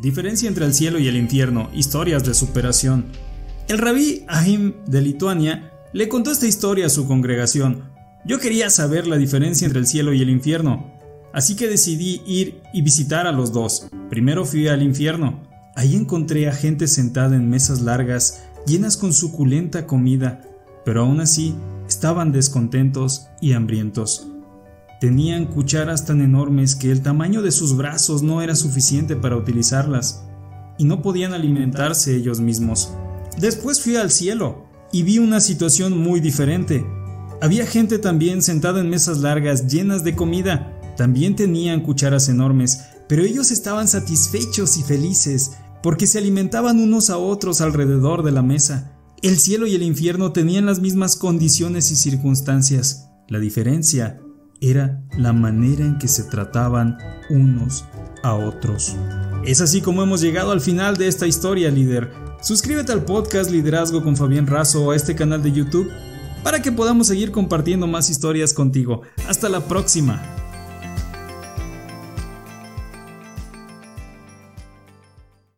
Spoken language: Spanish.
Diferencia entre el cielo y el infierno, historias de superación. El rabí Ahim de Lituania le contó esta historia a su congregación. Yo quería saber la diferencia entre el cielo y el infierno, así que decidí ir y visitar a los dos. Primero fui al infierno. Ahí encontré a gente sentada en mesas largas, llenas con suculenta comida, pero aún así estaban descontentos y hambrientos. Tenían cucharas tan enormes que el tamaño de sus brazos no era suficiente para utilizarlas, y no podían alimentarse ellos mismos. Después fui al cielo y vi una situación muy diferente. Había gente también sentada en mesas largas llenas de comida, también tenían cucharas enormes, pero ellos estaban satisfechos y felices porque se alimentaban unos a otros alrededor de la mesa. El cielo y el infierno tenían las mismas condiciones y circunstancias. La diferencia era la manera en que se trataban unos a otros. Es así como hemos llegado al final de esta historia, líder. Suscríbete al podcast Liderazgo con Fabián Razo o a este canal de YouTube para que podamos seguir compartiendo más historias contigo. Hasta la próxima.